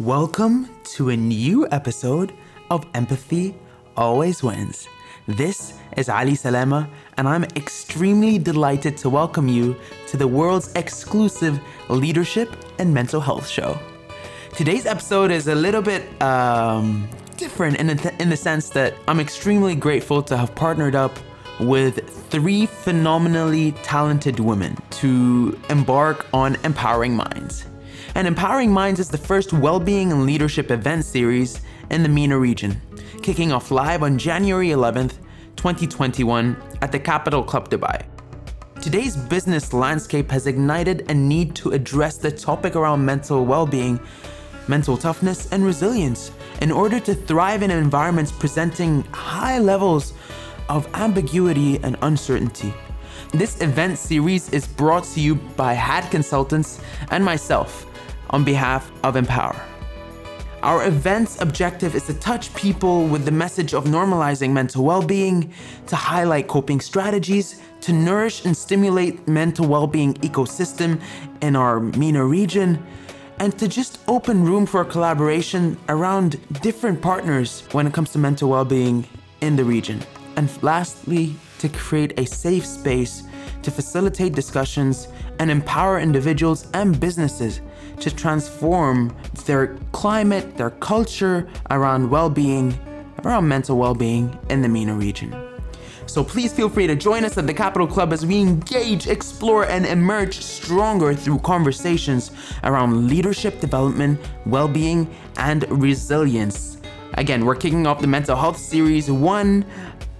Welcome to a new episode of Empathy Always Wins. This is Ali Salama, and I'm extremely delighted to welcome you to the world's exclusive leadership and mental health show. Today's episode is a little bit um, different in the, in the sense that I'm extremely grateful to have partnered up with three phenomenally talented women to embark on Empowering Minds. And Empowering Minds is the first well-being and leadership event series in the MENA region, kicking off live on January 11th, 2021 at the Capital Club Dubai. Today's business landscape has ignited a need to address the topic around mental well-being, mental toughness, and resilience in order to thrive in environments presenting high levels of ambiguity and uncertainty. This event series is brought to you by HAD Consultants and myself on behalf of Empower. Our event's objective is to touch people with the message of normalizing mental well being, to highlight coping strategies, to nourish and stimulate mental well being ecosystem in our MENA region, and to just open room for collaboration around different partners when it comes to mental well being in the region. And lastly, to create a safe space to facilitate discussions and empower individuals and businesses to transform their climate, their culture around well being, around mental well being in the MENA region. So please feel free to join us at the Capital Club as we engage, explore, and emerge stronger through conversations around leadership development, well being, and resilience. Again, we're kicking off the Mental Health Series 1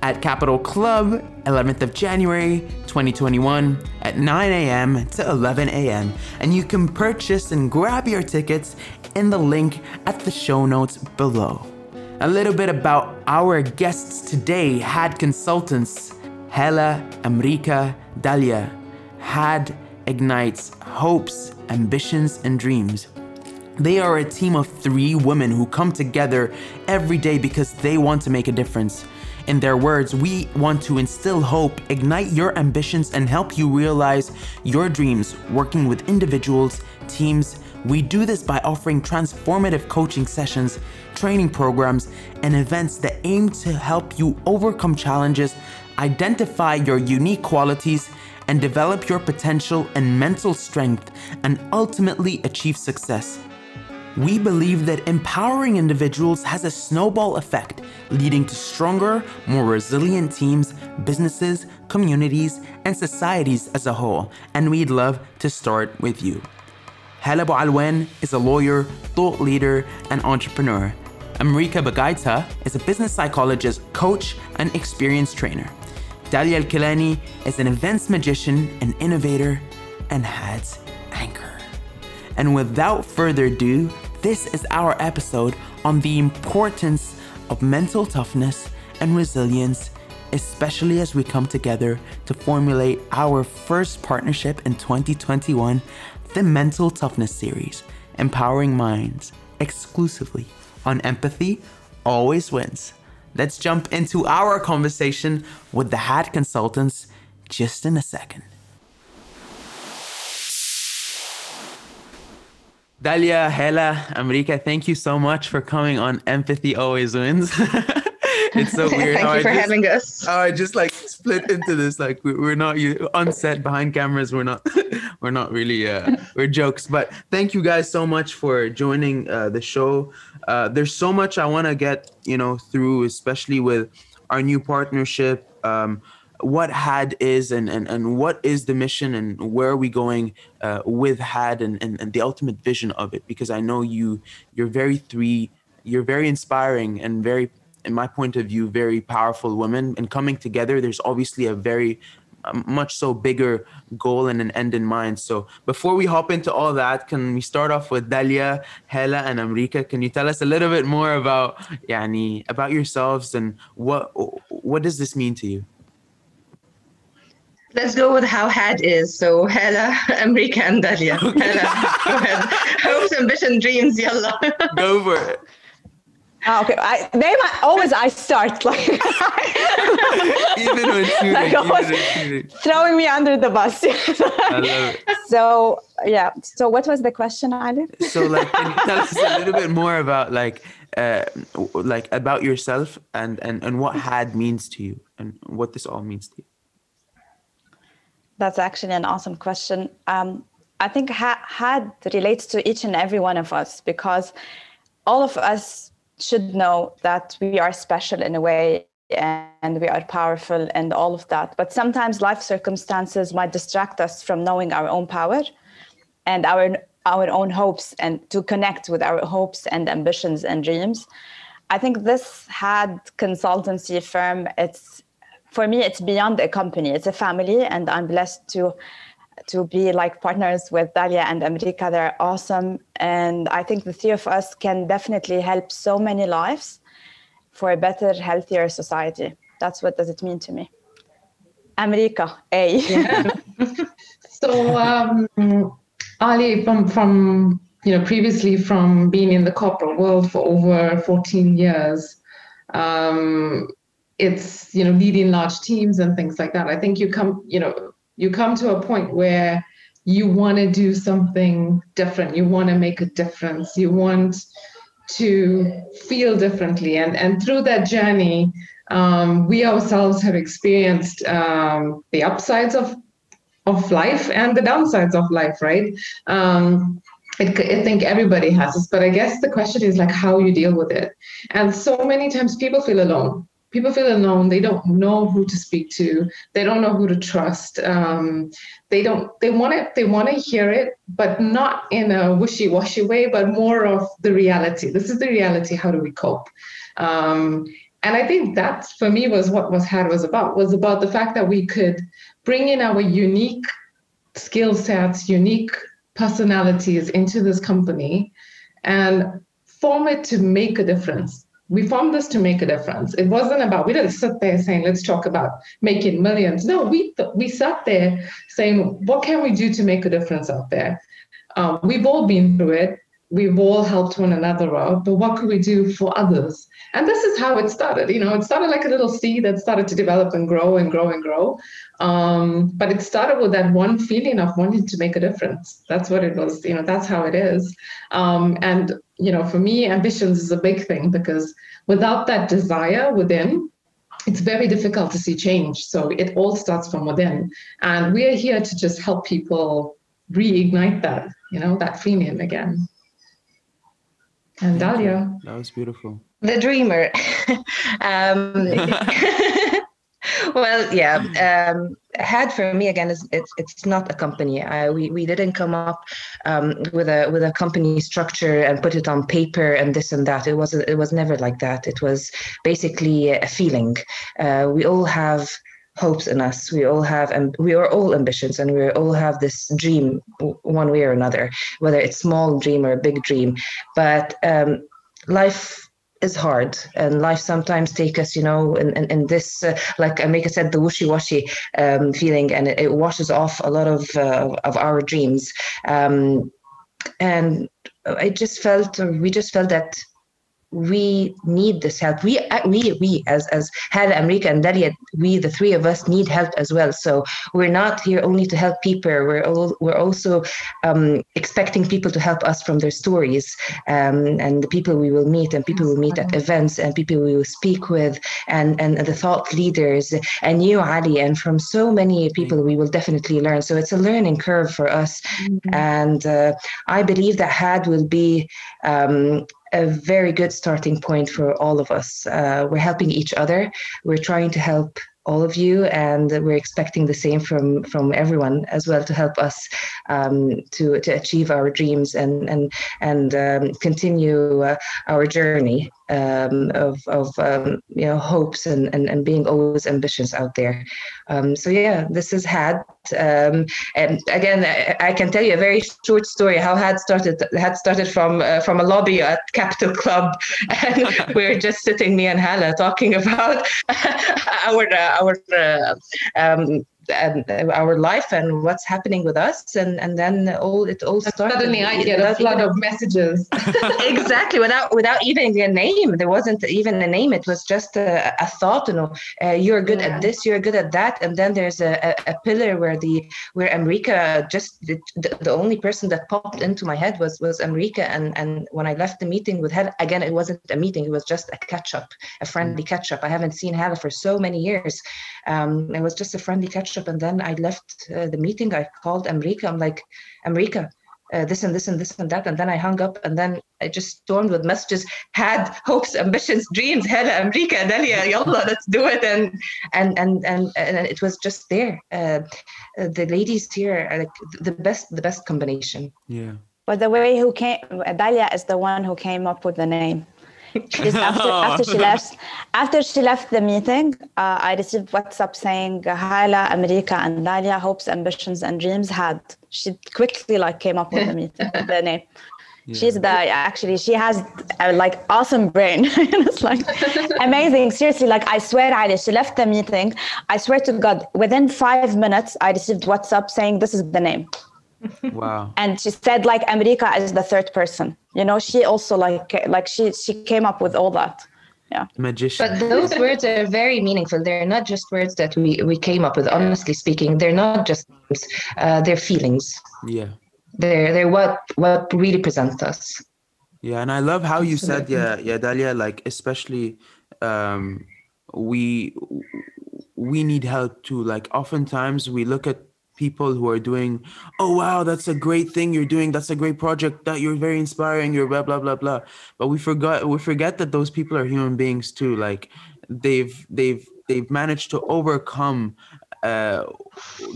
at Capital Club, 11th of January 2021 at 9 a.m. to 11 a.m. And you can purchase and grab your tickets in the link at the show notes below. A little bit about our guests today had consultants Hala, Amrika, Dalia. Had ignites hopes, ambitions, and dreams. They are a team of three women who come together every day because they want to make a difference. In their words, we want to instill hope, ignite your ambitions, and help you realize your dreams working with individuals, teams. We do this by offering transformative coaching sessions, training programs, and events that aim to help you overcome challenges, identify your unique qualities, and develop your potential and mental strength, and ultimately achieve success. We believe that empowering individuals has a snowball effect, leading to stronger, more resilient teams, businesses, communities, and societies as a whole. And we'd love to start with you. Hala Alwan is a lawyer, thought leader, and entrepreneur. Amrika Bhogaita is a business psychologist, coach, and experienced trainer. Dalia Kilany is an events magician, an innovator, and HAD's anchor. And without further ado, this is our episode on the importance of mental toughness and resilience, especially as we come together to formulate our first partnership in 2021, the Mental Toughness Series, Empowering Minds, exclusively on Empathy Always Wins. Let's jump into our conversation with the HAD consultants just in a second. Dalia, Hala, Amrika, thank you so much for coming on Empathy Always Wins. it's so weird. thank you for just, having us. How I just like split into this. Like we're not you on set behind cameras. We're not. we're not really. Uh, we're jokes. But thank you guys so much for joining uh, the show. Uh, there's so much I want to get you know through, especially with our new partnership. Um, what had is and, and and what is the mission and where are we going uh, with had and, and and the ultimate vision of it? Because i know you you're very three you're very inspiring and very in my point of view very powerful women. And coming together there's obviously a very um, much so bigger goal and an end in mind. So before we hop into all that can we start off with dalia hala and amrika? Can you tell us a little bit more about yani about yourselves and what what does this mean to you Let's go with how HAD is. So Hala, Amrika, and Dalia. Okay. Hala, go ahead. Hopes, ambition, dreams, yalla. go for it Oh, okay, I, they might, always I start like even when shooting, Like, even always- when shooting. throwing me under the bus. I love it. so yeah. So what was the question, Ali? So, like, can you tell us a little bit more about like, uh, like about yourself and and and what had means to you and what this all means to you? That's actually an awesome question. Um, I think ha- had relates to each and every one of us because all of us should know that we are special in a way and we are powerful and all of that. But sometimes life circumstances might distract us from knowing our own power and our our own hopes and to connect with our hopes and ambitions and dreams. I think this had consultancy firm. It's for me, it's beyond a company. It's a family, and I'm blessed to to be like partners with Dalia and Amrika. They're awesome, and I think the three of us can definitely help so many lives for a better, healthier society. That's what does it mean to me. Amrika, A. So, um, Ali, from from you know previously from being in the corporate world for over 14 years, um, it's you know leading large teams and things like that. I think you come you know you come to a point where you want to do something different. You want to make a difference. You want to feel differently, and and through that journey. Um, we ourselves have experienced um, the upsides of of life and the downsides of life, right? Um, I, I think everybody has this, but I guess the question is like how you deal with it. And so many times people feel alone. People feel alone. They don't know who to speak to. They don't know who to trust. Um, they don't. They want to. They want to hear it, but not in a wishy-washy way, but more of the reality. This is the reality. How do we cope? Um, and I think that for me was what was had was about was about the fact that we could bring in our unique skill sets, unique personalities into this company and form it to make a difference. We formed this to make a difference. It wasn't about, we didn't sit there saying, let's talk about making millions. No, we, we sat there saying, what can we do to make a difference out there? Um, we've all been through it. We've all helped one another out, but what could we do for others? And this is how it started. You know, it started like a little seed that started to develop and grow and grow and grow. Um, but it started with that one feeling of wanting to make a difference. That's what it was. You know, that's how it is. Um, and you know, for me, ambitions is a big thing because without that desire within, it's very difficult to see change. So it all starts from within, and we are here to just help people reignite that. You know, that feeling again. And Dalia. That was beautiful. The dreamer. um, well, yeah. Um, had for me again is it's it's not a company. Uh, we we didn't come up um, with a with a company structure and put it on paper and this and that. It was it was never like that. It was basically a feeling. Uh, we all have hopes in us. We all have, and we are all ambitions, and we all have this dream, one way or another, whether it's small dream or a big dream. But um, life is hard, and life sometimes take us, you know, in, in, in this, uh, like Amrika said, the wishy-washy um, feeling, and it, it washes off a lot of uh, of our dreams. Um, and I just felt, we just felt that we need this help. We, uh, we, we as as Hala, Amrika, and Dalia, we the three of us need help as well. So we're not here only to help people. We're all, we're also um, expecting people to help us from their stories, um, and the people we will meet, and people we meet at events, and people we will speak with, and and the thought leaders, and you, Ali, and from so many people we will definitely learn. So it's a learning curve for us, and uh, I believe that HAD will be. Um, a very good starting point for all of us. Uh, we're helping each other. We're trying to help all of you, and we're expecting the same from from everyone as well to help us um, to to achieve our dreams and and and um, continue uh, our journey um, of of um, you know hopes and, and and being always ambitious out there. Um, so yeah, this is had. Um, and again, I, I can tell you a very short story how had started. Had started from uh, from a lobby at Capital Club, and we were just sitting me and Hala talking about our uh, our uh, and our life and what's happening with us and and then all it all started suddenly i get a flood of messages. Exactly without without even a name. There wasn't even a name. It was just a, a thought you know uh, you're good yeah. at this you're good at that. And then there's a, a, a pillar where the where Amrika just the, the, only person that popped into my head was was Amrika. And and when I left the meeting with Hala again it wasn't a meeting. It was just a catch up a friendly mm. catch up I haven't seen Hala for so many years. Um, it was just a friendly catch up and then I left uh, the meeting I called Amrika I'm like Amrika uh, this and this and this and that. And then I hung up and then I just stormed with messages, had hopes, ambitions, dreams, Hala, Amrika, Dalia, yalla, let's do it. And, and, and, and, and it was just there. Uh, uh, the ladies here are like the best, the best combination. Yeah. But the way who came, Dalia is the one who came up with the name. Just after, after she left, after she left the meeting, uh, I received WhatsApp saying Hala, amrika and Dalia hopes, ambitions, and dreams had. She quickly like came up with the meeting, the name. Yeah. She's the actually she has a like awesome brain. it's like amazing. Seriously, like I swear, Ali, she left the meeting. I swear to God, within five minutes, I received WhatsApp saying this is the name. Wow. and she said like Amrika is the third person. You know, she also like like she she came up with all that. Yeah. Magician. But those words are very meaningful. They're not just words that we we came up with. Honestly speaking, they're not just uh, they're feelings. Yeah. They're they're what what really presents us. Yeah, and I love how you said yeah yeah Dalia like especially um we we need help too. Like oftentimes we look at people who are doing oh wow that's a great thing you're doing. That's a great project that you're very inspiring you're blah blah blah blah. But we forgot we forget that those people are human beings too. Like they've they've they've managed to overcome uh,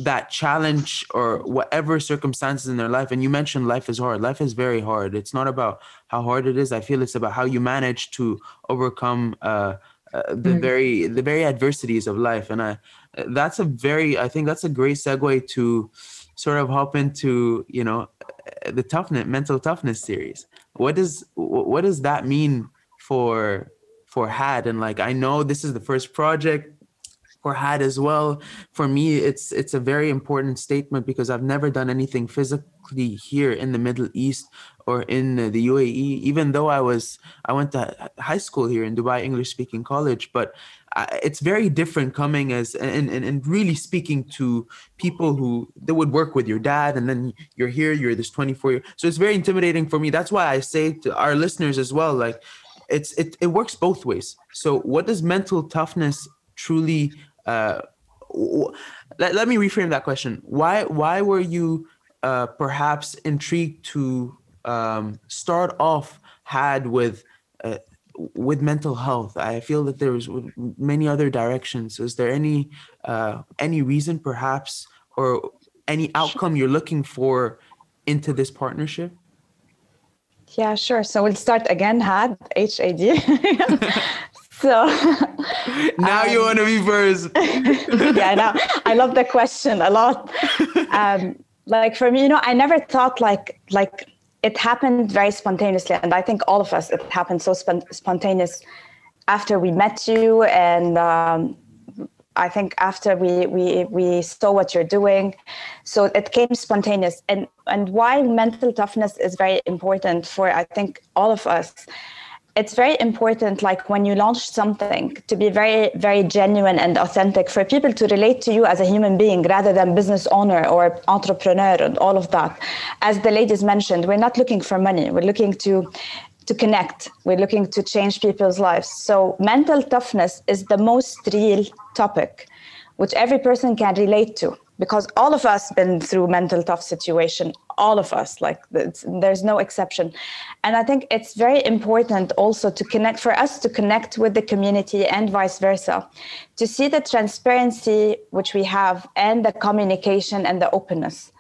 that challenge or whatever circumstances in their life. And you mentioned life is hard. Life is very hard. It's not about how hard it is. I feel it's about how you manage to overcome uh, uh, the mm-hmm. very the very adversities of life. And i that's a very i think that's a great segue to sort of hop into you know the toughness mental toughness series. What does what does that mean for for had and like i know this is the first project for had as well. For me it's it's a very important statement because i've never done anything physically here in the middle east or in the uae even though i was i went to high school here in dubai english speaking college but it's very different coming as and, and and really speaking to people who that would work with your dad and then you're here you're this 24 year so it's very intimidating for me. That's why i say to our listeners as well like it's it, it works both ways. So what does mental toughness truly uh let, let me reframe that question. Why why were you uh perhaps intrigued to um start off had with uh, with mental health. I feel that there's many other directions. Is there any uh, any reason perhaps or any outcome you're looking for into this partnership? Yeah sure. So we'll start again had had so now um, you want to be first. Yeah now i love the question a lot. Um, like for me you know i never thought like like it happened very spontaneously and i think all of us it happened so sp- spontaneous after we met you and um, i think after we, we we saw what you're doing. So it came spontaneous and and why mental toughness is very important for i think all of us it's very important like when you launch something to be very very genuine and authentic for people to relate to you as a human being rather than business owner or entrepreneur and all of that. As the ladies mentioned we're not looking for money. We're looking to to connect. We're looking to change people's lives. So mental toughness is the most real topic which every person can relate to because all of us been through mental tough situation all of us like there's no exception. And i think it's very important also to connect for us to connect with the community and vice versa to see the transparency which we have and the communication and the openness.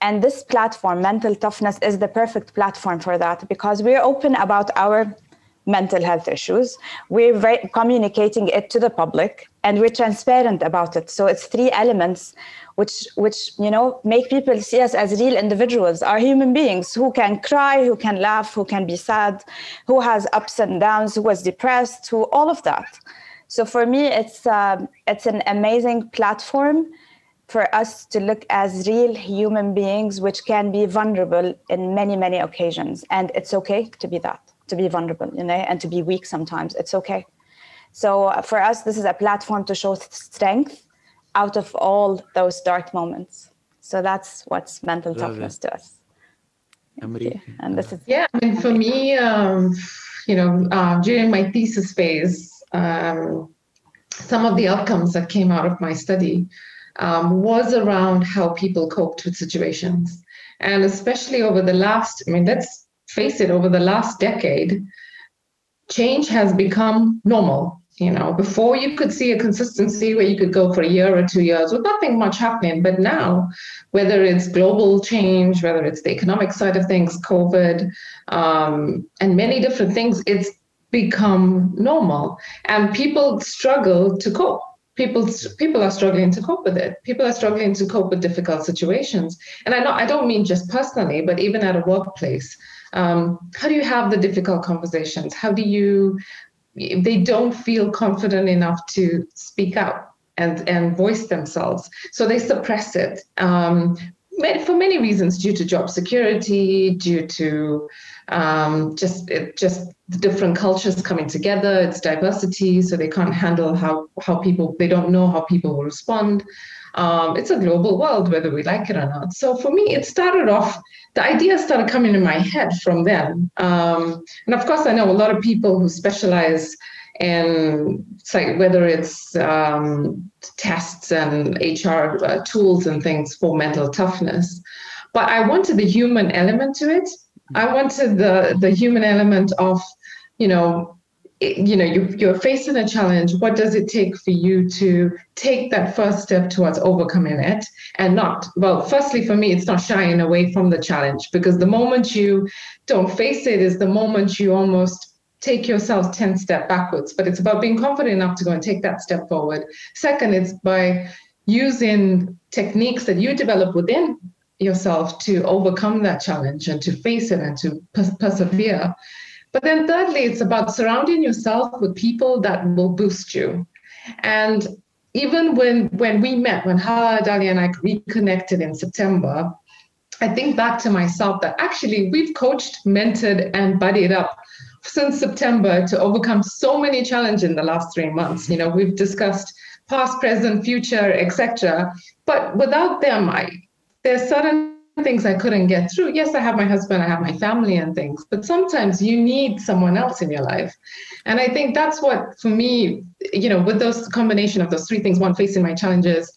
And this platform mental toughness is the perfect platform for that because we're open about our mental health issues. We're very, communicating it to the public and we're transparent about it. So it's three elements which which you know make people see us as real individuals are human beings who can cry who can laugh who can be sad who has ups and downs who was depressed who all of that so for me it's um, it's an amazing platform for us to look as real human beings, which can be vulnerable in many, many occasions. And it's okay to be that, to be vulnerable, you know, and to be weak sometimes. It's okay. So uh, for us, this is a platform to show strength out of all those dark moments. So that's what's mental Love toughness it. to us. And this is yeah. I mean, for me, um, you know, uh, during my thesis phase, um, some of the outcomes that came out of my study um, was around how people coped with situations. And especially over the last, I mean, let's face it, over the last decade, change has become normal. You know, before you could see a consistency where you could go for a year or two years with nothing much happening. But now, whether it's global change, whether it's the economic side of things, COVID, um, and many different things, it's become normal. And people struggle to cope people people are struggling to cope with it people are struggling to cope with difficult situations and i know i don't mean just personally but even at a workplace um, how do you have the difficult conversations? How do you they don't feel confident enough to speak out and and voice themselves so they suppress it. Um, for many reasons due to job security due to um, just it, just the different cultures coming together it's diversity so they can't handle how how people they don't know how people will respond um, it's a global world whether we like it or not. So for me it started off the idea started coming in my head from then um, and of course i know a lot of people who specialize in like whether it's um, tests and hr uh, tools and things for mental toughness. But i wanted the human element to it. I wanted the the human element of, you know, you know, you, you're facing a challenge. What does it take for you to take that first step towards overcoming it and not, well, firstly, for me, it's not shying away from the challenge because the moment you don't face it is the moment you almost take yourself 10 step backwards. But it's about being confident enough to go and take that step forward. Second, it's by using techniques that you develop within yourself to overcome that challenge and to face it and to per- persevere. But then, thirdly, it's about surrounding yourself with people that will boost you. And even when when we met, when Hala Dali and I reconnected in September, I think back to myself that actually we've coached, mentored, and buddied up since September to overcome so many challenges in the last three months. You know, we've discussed past, present, future, etc. But without them, I there's certain things I couldn't get through. Yes, I have my husband, I have my family and things, but sometimes you need someone else in your life. And I think that's what, for me, you know, with those combination of those three things one, facing my challenges,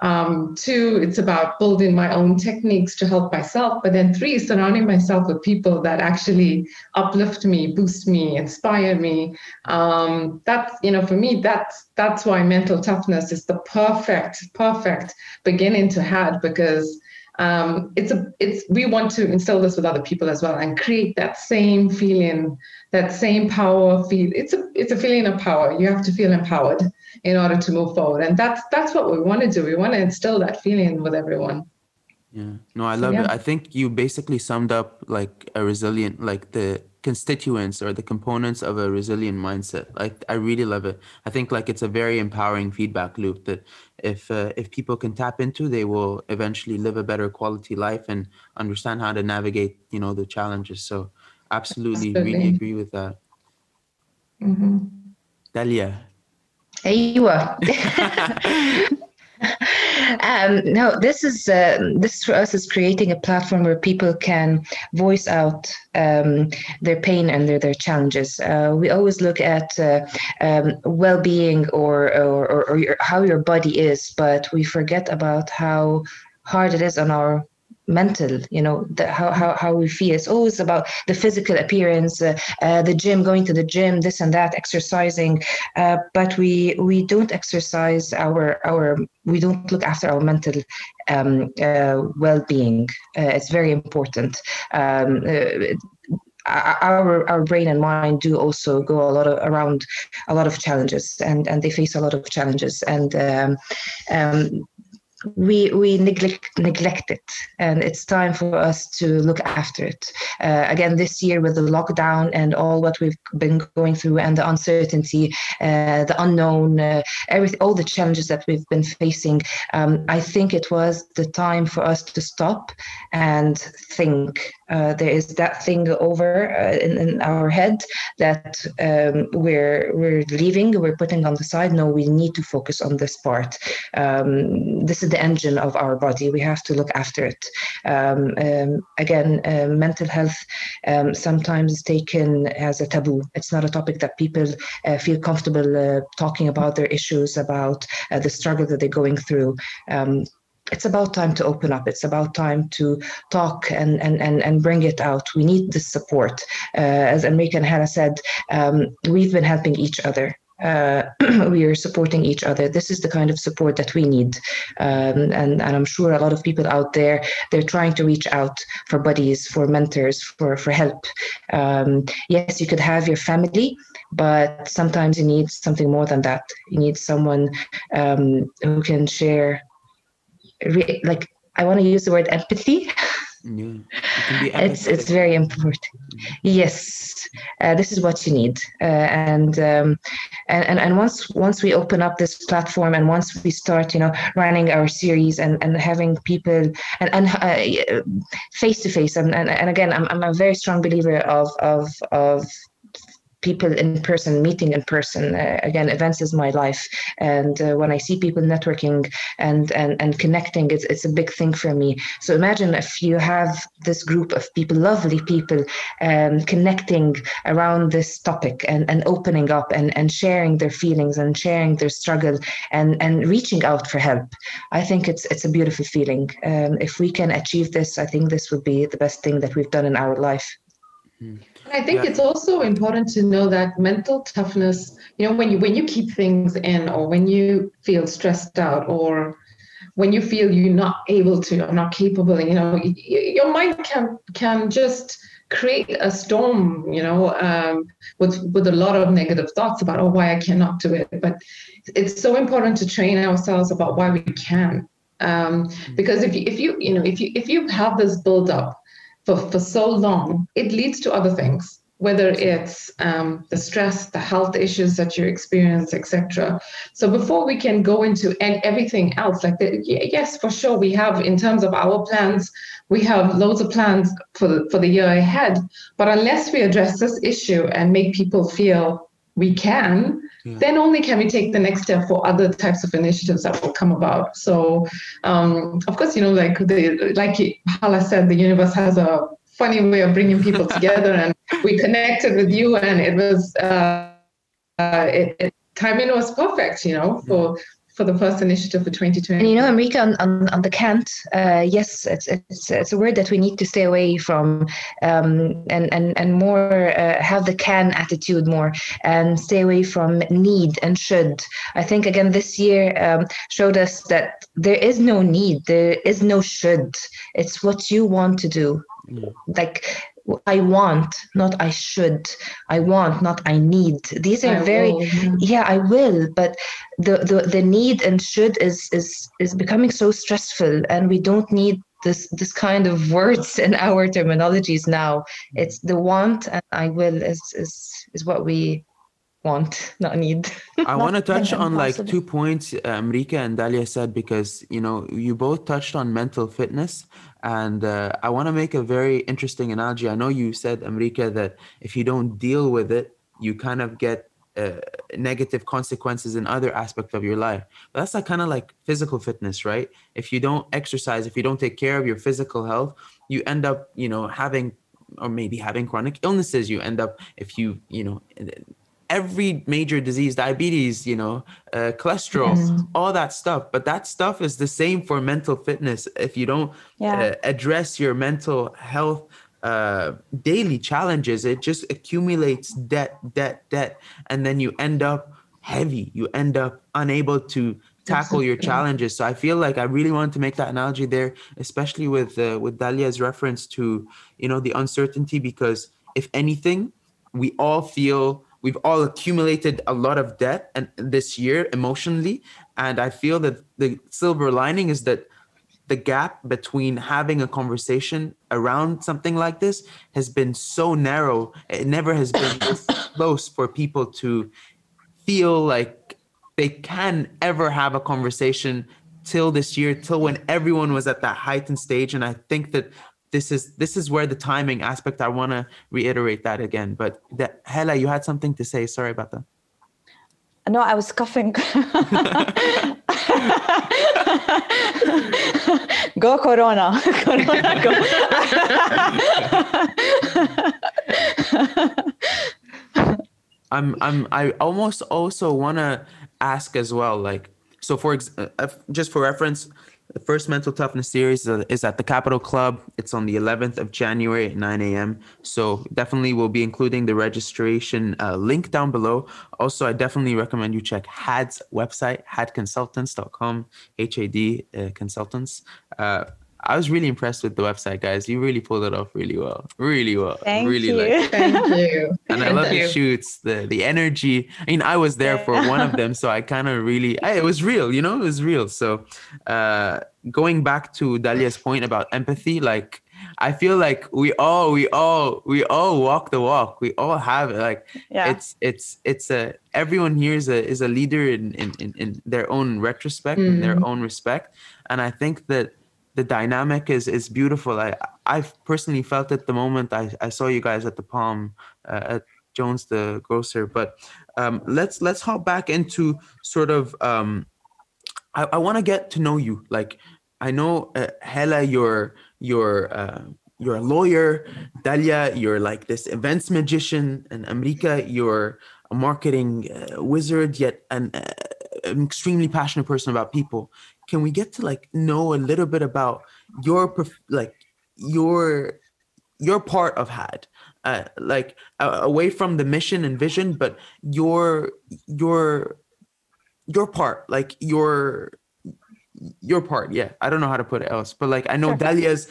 um, two, it's about building my own techniques to help myself. But then three, surrounding myself with people that actually uplift me, boost me, inspire me. Um, that's, you know, for me, that's that's why mental toughness is the perfect, perfect beginning to have because um, it's a it's we want to instill this with other people as well and create that same feeling that same power feel it's a it's a feeling of power. You have to feel empowered in order to move forward. And that's that's what we want to do. We want to instill that feeling with everyone yeah no i love yeah. it i think you basically summed up like a resilient like the constituents or the components of a resilient mindset. Like I really love it. I think like it's a very empowering feedback loop that if uh, if people can tap into, they will eventually live a better quality life and understand how to navigate, you know, the challenges. So absolutely, absolutely. really agree with that. Mm-hmm. Dalia. Aywa. um, no, this is uh, this for us is creating a platform where people can voice out um, their pain and their, their challenges. Uh, we always look at uh, um, well-being or, or, or, or your, how your body is, but we forget about how hard it is on our mental you know the, how, how, how we feel. It's always about the physical appearance uh, uh, the gym going to the gym this and that exercising. Uh, but we we don't exercise our our we don't look after our mental um, uh, well-being. Uh, it's very important. Um, uh, our our brain and mind do also go a lot of around a lot of challenges and and they face a lot of challenges. And um, um, we we neglect neglect it, and it's time for us to look after it. Uh, again, this year with the lockdown and all what we've been going through, and the uncertainty, uh, the unknown, uh, everything, all the challenges that we've been facing, um, I think it was the time for us to stop and think. Uh, there is that thing over uh, in, in, our head that um, we're we're leaving, we're putting on the side. No, we need to focus on this part. Um, this is the engine of our body. We have to look after it. Um, um again, uh, mental health um, sometimes is taken as a taboo. It's not a topic that people uh, feel comfortable uh, talking about their issues, about uh, the struggle that they're going through. It's about time to open up. It's about time to talk and and and, and bring it out. We need this support. Uh, as Amrika and Hannah said, um, we've been helping each other. Uh, we are supporting each other. This is the kind of support that we need, um, and and I'm sure a lot of people out there they're trying to reach out for buddies, for mentors, for for help. Um, yes, you could have your family, but sometimes you need something more than that. You need someone um, who can share re- like I want to use the word empathy. Yeah, it it's it's very important. Yes, uh, this is what you need, uh, and, um, and and and once once we open up this platform, and once we start, you know, running our series and and having people and and face to face, and and again, I'm I'm a very strong believer of of of people in person, meeting in person. Uh, again, events is my life, and uh, when I see people networking and and and connecting, it's it's a big thing for me. So imagine if you have this group of people, lovely people, um, connecting around this topic and and opening up and and sharing their feelings and sharing their struggle and and reaching out for help. I think it's it's a beautiful feeling. Um, if we can achieve this, I think this would be the best thing that we've done in our life. Mm. I think yeah. it's also important to know that mental toughness, you know, when you when you keep things in or when you feel stressed out or when you feel you're not able to or not capable, you know, your mind can can just create a storm, you know, um, with with a lot of negative thoughts about oh why I cannot do it. But it's so important to train ourselves about why we can. Um, mm. because if you if you you know if you if you have this build up for, for so long, it leads to other things, whether it's um, the stress, the health issues that you experience, etc. So before we can go into and everything else, like the, yes, for sure, we have in terms of our plans, we have loads of plans for for the year ahead. But unless we address this issue and make people feel we can, yeah. then only can we take the next step for other types of initiatives that will come about. So, um, of course, you know, like the like Hala said, the universe has a funny way of bringing people together, and we connected with you, and it was uh, uh, it, it timing was perfect, you know, for for the first initiative for 2020. And you know, Amrika, on, on, on the can't, uh, yes, it's, it's, it's a word that we need to stay away from um, and, and, and more uh, have the can attitude more and stay away from need and should. I think, again, this year um, showed us that there is no need, there is no should. It's what you want to do. Mm. Like I want, not I should. I want, not I need. These are I very will, yeah. yeah. I will, but the, the the need and should is is is becoming so stressful and we don't need this this kind of words in our terminologies now. It's the want and I will is is is what we want, not need. I want to touch on like two points uh, Amrika and Dalia said because you know you both touched on mental fitness and uh, I want to make a very interesting analogy. I know you said Amrika that if you don't deal with it, you kind of get uh, negative consequences in other aspects of your life. But that's like kind of like physical fitness, right? If you don't exercise, if you don't take care of your physical health, you end up, you know, having or maybe having chronic illnesses. You end up if you, you know, every major disease diabetes you know uh, cholesterol mm-hmm. all that stuff. But that stuff is the same for mental fitness. If you don't yeah. uh, address your mental health uh, daily challenges it just accumulates debt debt debt. And then you end up heavy. You end up unable to tackle your challenges. So i feel like i really wanted to make that analogy there especially with uh, with dalia's reference to you know the uncertainty. Because if anything we all feel we've all accumulated a lot of debt and this year emotionally and i feel that the silver lining is that the gap between having a conversation around something like this has been so narrow. It never has been this close for people to feel like they can ever have a conversation till this year till when everyone was at that heightened stage. And i think that this is this is where the timing aspect i want to reiterate that again but that hala you had something to say sorry about that. No i was coughing. Go corona corona go. I'm i'm i almost also want to ask as well like so for ex- uh, just for reference the first mental toughness series is at the Capital Club. It's on the 11th of January at 9 a.m. So definitely we'll be including the registration uh, link down below. Also, I definitely recommend you check HAD's website, hadconsultants.com, H-A-D uh, consultants. Uh, I was really impressed with the website, guys. You really pulled it off really well, really well. Thank really you. Like Thank you. and I love the shoots, the the energy. I mean, I was there for one of them, so I kind of really, I, it was real, you know, it was real. So, uh, going back to Dalia's point about empathy, like I feel like we all, we all, we all walk the walk. We all have it. Like Yeah. it's it's it's a everyone here is a is a leader in in in, in their own retrospect, in their own respect, and I think that the dynamic is is beautiful. I I've personally felt it the moment I, I saw you guys at the Palm uh, at Jones the grocer. But um, let's let's hop back into sort of um, I, I want to get to know you. Like I know uh, you're you're uh, you're a lawyer. Dalia, you're like this events magician, and Amrika, you're a marketing uh, wizard, yet an, uh, an extremely passionate person about people. Can we get to like know a little bit about your like your your part of had uh, like uh, away from the mission and vision but your your your part like your your part yeah i don't know how to put it else but like i know Sure. dalia's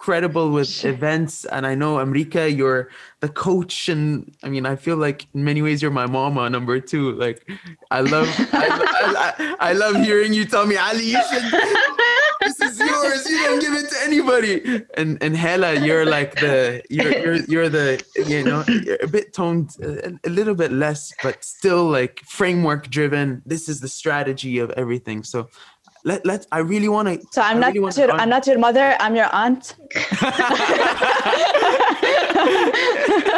incredible with events and i know amrika you're the coach and i mean i feel like in many ways you're my mama number two like i love I, I, I, I love hearing you tell me ali you should this is yours. You don't give it to anybody. And and Hala, you're like the you're you're you're the you know you're a bit toned a, a little bit less, but still like framework driven. This is the strategy of everything. So let let I really want to. So I'm not really your, I'm not your mother. I'm your aunt.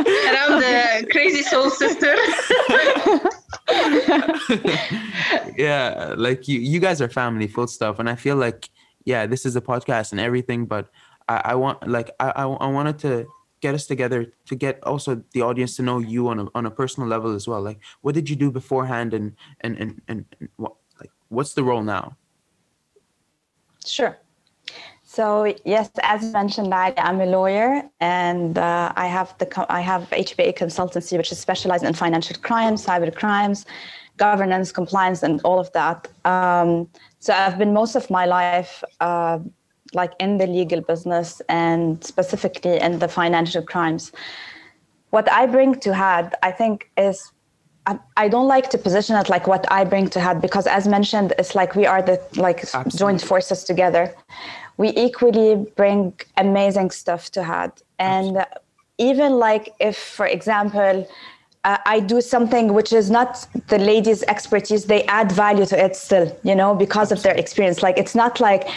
And I'm the crazy soul sister. yeah, like you you guys are family, full stuff, and I feel like yeah, this is a podcast and everything, but I, I want like I, I I wanted to get us together to get also the audience to know you on a on a personal level as well. Like, what did you do beforehand, and and and and, and what like what's the role now? Sure. So yes, as mentioned, I, I'm a lawyer, and uh, I have the I have HBA consultancy, which is specialized in financial crimes, cyber crimes, governance, compliance, and all of that. Um, so I've been most of my life uh, like in the legal business, and specifically in the financial crimes. What I bring to HAD, I think, is I, I don't like to position it like what I bring to HAD because, as mentioned, it's like we are the like Absolutely. joint forces together. We equally bring amazing stuff to HAD, and even like if, for example, uh, I do something which is not the ladies' expertise, they add value to it still, you know, because of their experience. Like it's not like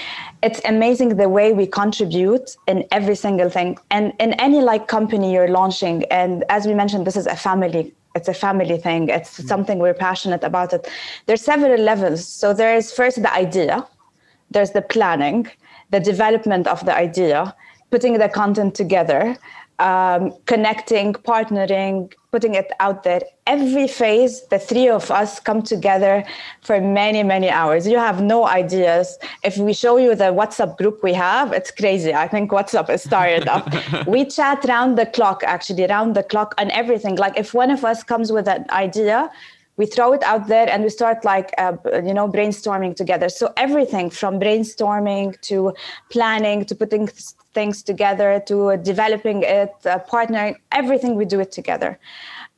it's amazing the way we contribute in every single thing. And in any like company you're launching, and as we mentioned, this is a family. It's a family thing. It's something we're passionate about. It. There's several levels. So there is first the idea, there's the planning, the development of the idea, putting the content together, um, connecting, partnering, putting it out there. Every phase, the three of us come together for many, many hours. You have no ideas. If we show you the WhatsApp group we have, it's crazy. I think WhatsApp is started up. we chat round the clock, actually, round the clock on everything. Like if one of us comes with an idea, we throw it out there and we start like uh, you know brainstorming together. So everything from brainstorming to planning to putting things together to developing it uh, partnering everything we do it together.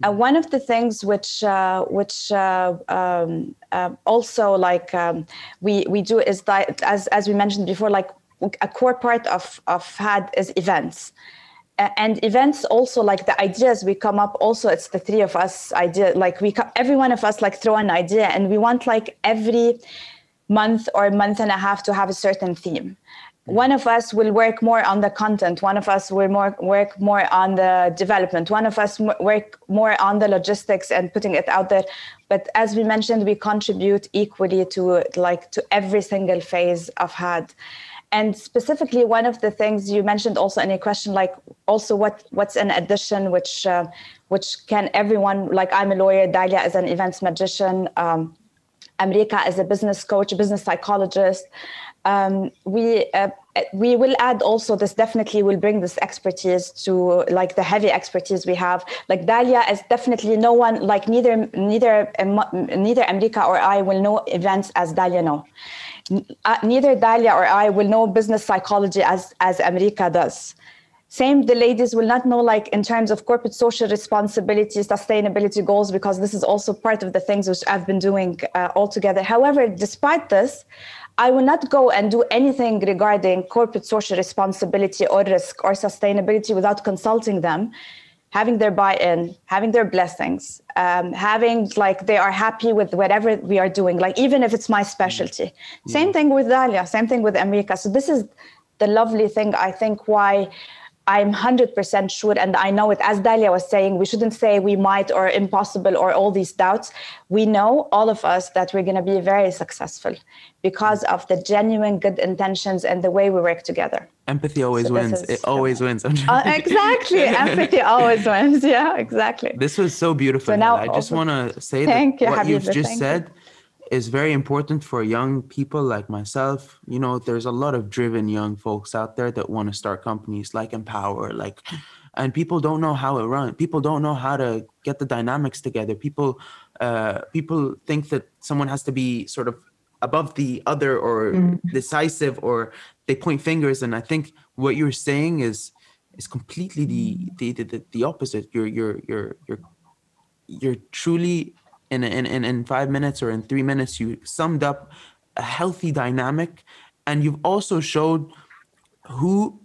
Uh, one of the things which uh, which uh, um, uh, also like um, we we do is that as as we mentioned before like a core part of of had is events and events also like the ideas we come up also it's the three of us idea like we every one of us like throw an idea and we want like every month or month and a half to have a certain theme. Mm-hmm. One of us will work more on the content one of us will more work more on the development one of us work more on the logistics and putting it out there. But as we mentioned we contribute equally to like to every single phase of had and specifically one of the things you mentioned also in a question like also what what's an addition which uh, which can everyone like i'm a lawyer dalia is an events magician um, Amrika is a business coach, business psychologist. Um, we uh, we will add also this definitely will bring this expertise to like the heavy expertise we have. Like Dalia is definitely no one like neither neither um, neither Amrika or I will know events as Dalia know neither Dalia or I will know business psychology as as Amrika does. Same, the ladies will not know like in terms of corporate social responsibility, sustainability goals, because this is also part of the things which I've been doing uh, altogether. However, despite this, I will not go and do anything regarding corporate social responsibility or risk or sustainability without consulting them having their buy-in having their blessings um, having like they are happy with whatever we are doing like even if it's my specialty. Mm-hmm. same thing with dalia same thing with amrika so this is the lovely thing i think why I'm 100% sure, and I know it, as Dalia was saying, we shouldn't say we might or impossible or all these doubts. We know, all of us, that we're going to be very successful because of the genuine good intentions and the way we work together. Empathy always so wins. Is, it always wins. Uh, exactly. Empathy always wins. Yeah, exactly. This was so beautiful. So now I just want to say that you, what you've just said. You is very important for young people like myself. You know, there's a lot of driven young folks out there that want to start companies like Empower, like, and people don't know how it runs. People don't know how to get the dynamics together. People, uh, people think that someone has to be sort of above the other or mm. decisive, or they point fingers. And I think what you're saying is is completely the the the, the opposite. You're you're you're you're you're truly in, in, in, in five minutes or in three minutes, you summed up a healthy dynamic and you've also showed who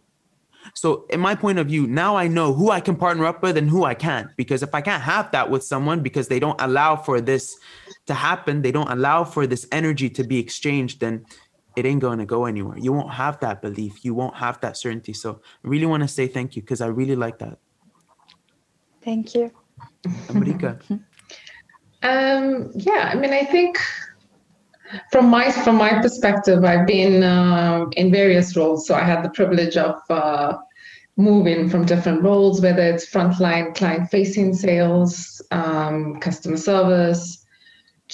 so in my point of view now i know who i can partner up with and who i can't because if i can't have that with someone because they don't allow for this to happen they don't allow for this energy to be exchanged then it ain't going to go anywhere. You won't have that belief. You won't have that certainty. So i really want to say thank you because i really like that. Thank you. Amrika Um, yeah, I mean, I think from my from my perspective, I've been uh, in various roles. So I had the privilege of uh, moving from different roles, whether it's frontline client-facing sales, um, customer service,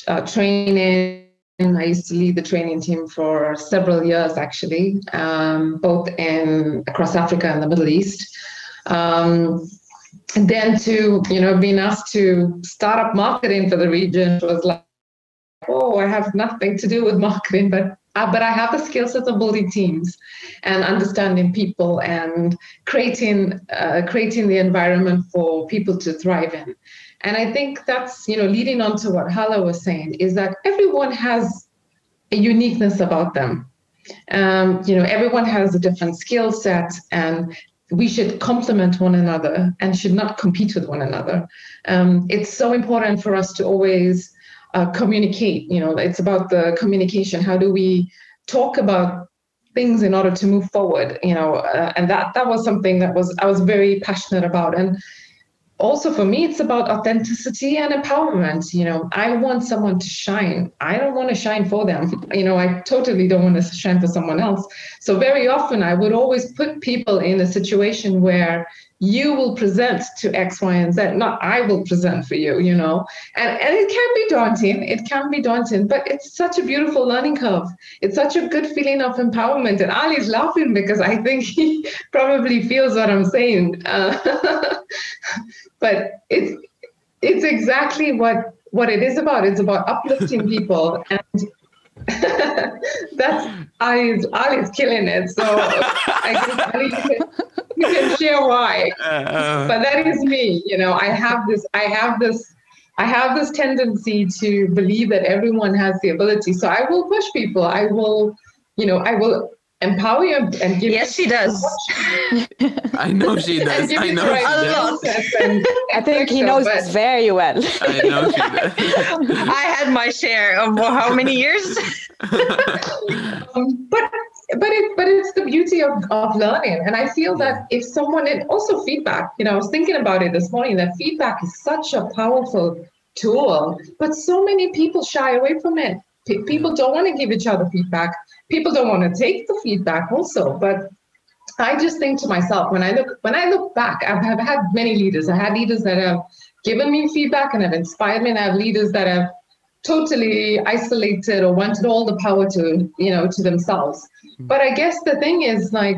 uh, training. I used to lead the training team for several years, actually, um, both in across Africa and the Middle East. Um, then to you know being asked to start up marketing for the region. Was like oh i have nothing to do with marketing but uh, but i have the skill set of building teams and understanding people and creating uh, creating the environment for people to thrive in. And i think that's you know leading on to what hala was saying is that everyone has a uniqueness about them. Um, you know everyone has a different skill set and we should complement one another and should not compete with one another. Um, it's so important for us to always uh, communicate. You know, it's about the communication. How do we talk about things in order to move forward? You know, uh, and that that was something that was I was very passionate about. And also for me it's about authenticity and empowerment you know i want someone to shine i don't want to shine for them you know i totally don't want to shine for someone else so very often i would always put people in a situation where you will present to X, Y, and Z, not I will present for you, you know. And and it can be daunting. It can be daunting, but it's such a beautiful learning curve. It's such a good feeling of empowerment. And Ali's laughing because I think he probably feels what I'm saying. Uh, but it's it's exactly what what it is about. It's about uplifting people and that's Ali's Ali's killing it. So I guess Ali, you can, you can share why. Uh, but that is me. You know, I have this. I have this. I have this tendency to believe that everyone has the ability. So I will push people. I will, you know, I will empower you and give yes she does. i know she does. i know she does. i think he knows but... very well. I know she does. I had my share of how many years? Um, but but it but it's the beauty of, of learning. And i feel that if someone and also feedback you know i was thinking about it this morning that feedback is such a powerful tool but so many people shy away from it. P- people don't want to give each other feedback people don't want to take the feedback also but i just think to myself when i look when i look back i've, I've had many leaders. I had leaders that have given me feedback and have inspired me and i have leaders that have totally isolated or wanted all the power to you know to themselves. Mm-hmm. but i guess the thing is like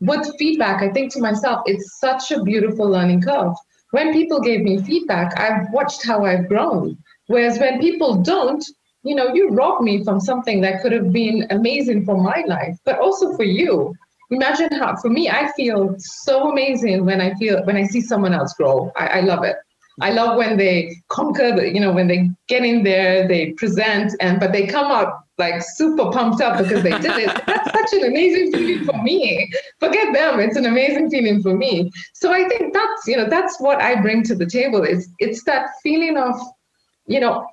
with feedback i think to myself it's such a beautiful learning curve. When people gave me feedback i've watched how i've grown. Whereas when people don't you know, you robbed me from something that could have been amazing for my life, but also for you. Imagine how, for me, I feel so amazing when I feel, when I see someone else grow. I, I love it. I love when they conquer, the, you know, when they get in there, they present, and but they come out like super pumped up because they did it. That's such an amazing feeling for me. Forget them; it's an amazing feeling for me. So I think that's you know that's what I bring to the table. Is it's that feeling of, you know,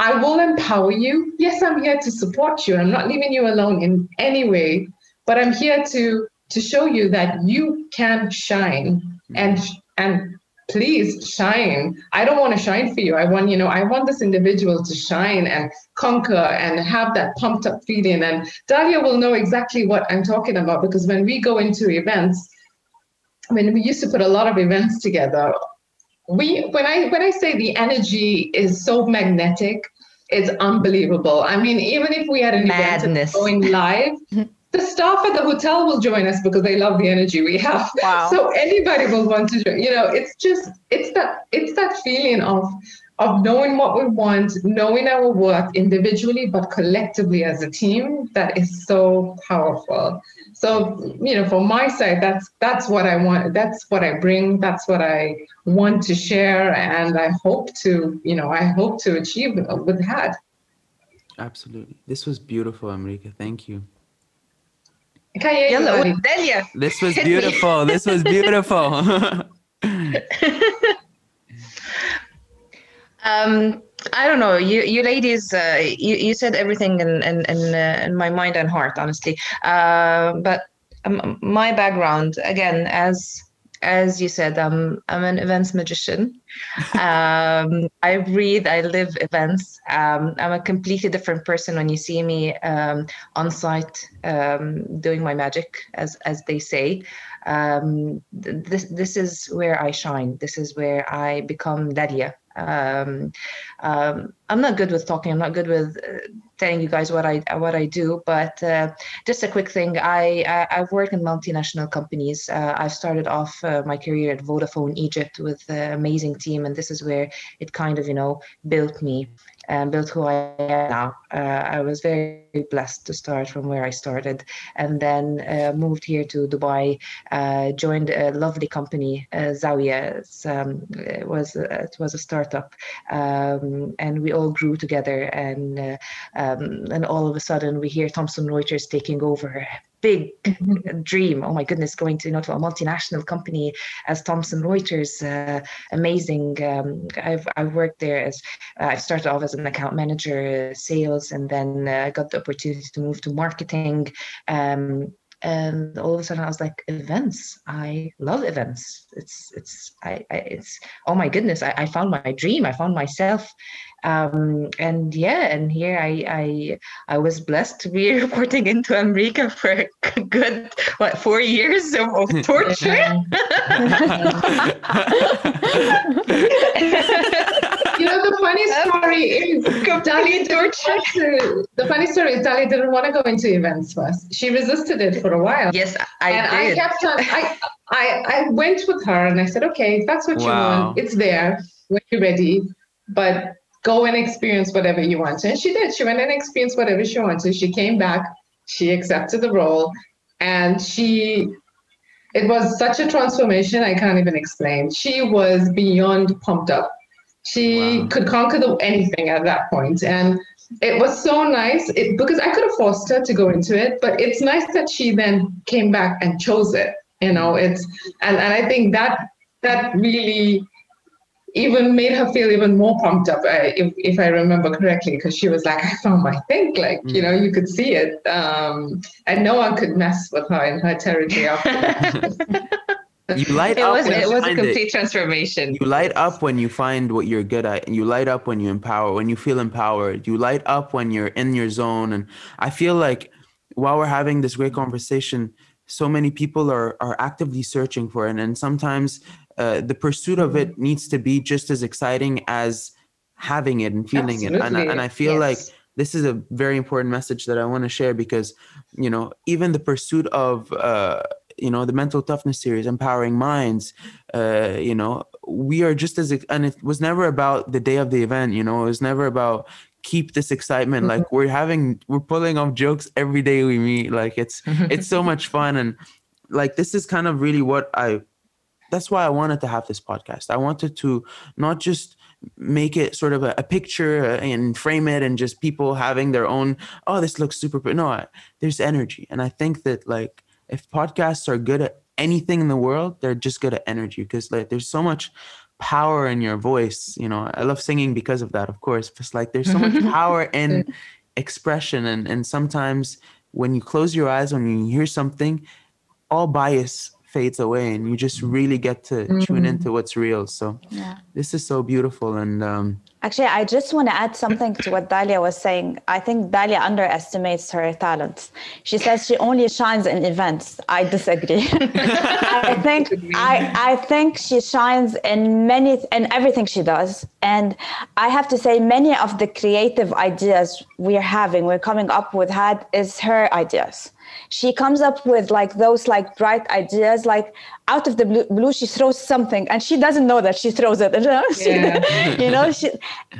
I will empower you. Yes, I'm here to support you. I'm not leaving you alone in any way, but I'm here to to show you that you can shine and and please shine. I don't want to shine for you. I want, you know, I want this individual to shine and conquer and have that pumped up feeling. And Dalia will know exactly what I'm talking about because when we go into events, mean, we used to put a lot of events together we when i when i say the energy is so magnetic it's unbelievable i mean even if we had an Madness. event going live the staff at the hotel will join us because they love the energy we have. Wow. so anybody will want to join. You know it's just it's that it's that feeling of of knowing what we want knowing our worth individually but collectively as a team that is so powerful. So you know from my side that's that's what i want that's what i bring that's what i want to share and i hope to you know i hope to achieve with that. Absolutely. This was beautiful Amrika thank you Dalia. This was beautiful. this was beautiful. um, I don't know. You, you ladies, uh, you, you said everything in in in, uh, in my mind and heart, honestly. Uh, but um, my background, again, as as you said, I'm I'm an events magician. um, I breathe, I live events. Um, I'm a completely different person when you see me um, on site um, doing my magic, as as they say. Um, this this is where I shine. This is where I become Dalia um, um, I'm not good with talking. I'm not good with uh, telling you guys what I what I do. But uh, just a quick thing. I, I have worked in multinational companies. Uh, I've started off uh, my career at Vodafone Egypt with an amazing team, and this is where it kind of you know built me and built who I am now. Uh, I was very blessed to start from where I started, and then uh, moved here to Dubai. Uh, joined a lovely company, uh, Zawya. Um, it was it was a startup, um, and we all grew together. And uh, um, and all of a sudden, we hear Thomson Reuters taking over big mm-hmm. dream. Oh my goodness, going to you know to a multinational company as Thomson Reuters, uh, amazing. Um, I've I've worked there as uh, I started off as an account manager, sales, and then I uh, got the opportunity to move to marketing. Um, and all of a sudden I was like, events. I love events. It's it's I, I it's oh my goodness. I, I found my dream. I found myself um, and yeah, and here I, I I was blessed to be reporting into Amrika for a good what four years of, of torture. you know the funny story is Dali torture. The funny story is Dali didn't want to go into events first. She resisted it for a while. Yes, I and did. I kept on. I, I I went with her and I said, okay, if that's what wow. you want, it's there when you're ready, but go and experience whatever you want. And she did. She went and experienced whatever she wanted. She came back, she accepted the role, and she it was such a transformation I can't even explain. She was beyond pumped up. She wow. could conquer the, anything at that point, and it was so nice it, because I could have forced her to go into it, but it's nice that she then came back and chose it. You know, it's and and I think that that really even made her feel even more pumped up uh, if, if i remember correctly because she was like i found my thing like mm. you know you could see it um, and no one could mess with her in her territory you light it up was when it you was a complete it. transformation you light up when you find what you're good at and you light up when you empower when you feel empowered you light up when you're in your zone and i feel like while we're having this great conversation so many people are are actively searching for it and sometimes uh, the pursuit of it needs to be just as exciting as having it and feeling Absolutely. it and, and i feel yes. like this is a very important message that i want to share because you know even the pursuit of uh, you know the mental toughness series empowering minds uh, you know we are just as and it was never about the day of the event you know it was never about keep this excitement mm-hmm. like we're having we're pulling off jokes every day we meet like it's it's so much fun and like this is kind of really what i that's why I wanted to have this podcast. I wanted to not just make it sort of a, a picture uh, and frame it and just people having their own oh this looks super but no I, there's energy and i think that like if podcasts are good at anything in the world they're just good at energy because like there's so much power in your voice you know i love singing because of that of course it's like there's so much power in expression and and sometimes when you close your eyes when you hear something all bias fades away and you just really get to mm-hmm. tune into what's real so yeah. this is so beautiful and um, actually i just want to add something to what dalia was saying. I think dalia underestimates her talents. She says she only shines in events. I disagree. I think I, I think she shines in many in everything she does. And i have to say many of the creative ideas we're having we're coming up with had is her ideas she comes up with like those like bright ideas like out of the blue, blue she throws something and she doesn't know that she throws it you know, she, yeah. you know she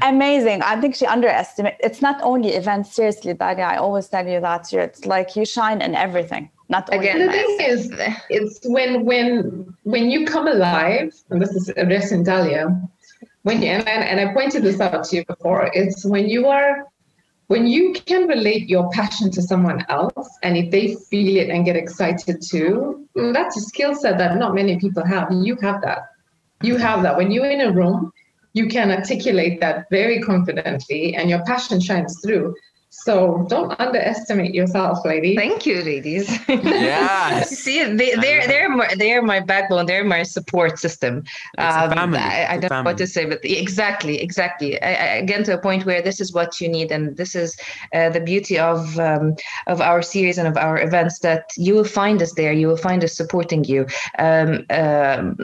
amazing. I think she underestimates it's not only events seriously Dalia, i always tell you that it's like you shine in everything not only again the thing is it's when when when you come alive and this is addressing dalia when you, and, and i pointed this out to you before it's when you are when you can relate your passion to someone else and if they feel it and get excited too that's a skill set that not many people have. You have that. You have that. When you're in a room you can articulate that very confidently and your passion shines through so don't underestimate yourself, ladies. Thank you, ladies. Yeah. See, they, they're they're my, they're my backbone. They're my support system. Um, family. I, I don't know what to say, but exactly, exactly. I, I, again, to a point where this is what you need, and this is uh, the beauty of um, of our series and of our events that you will find us there. You will find us supporting you. Um, um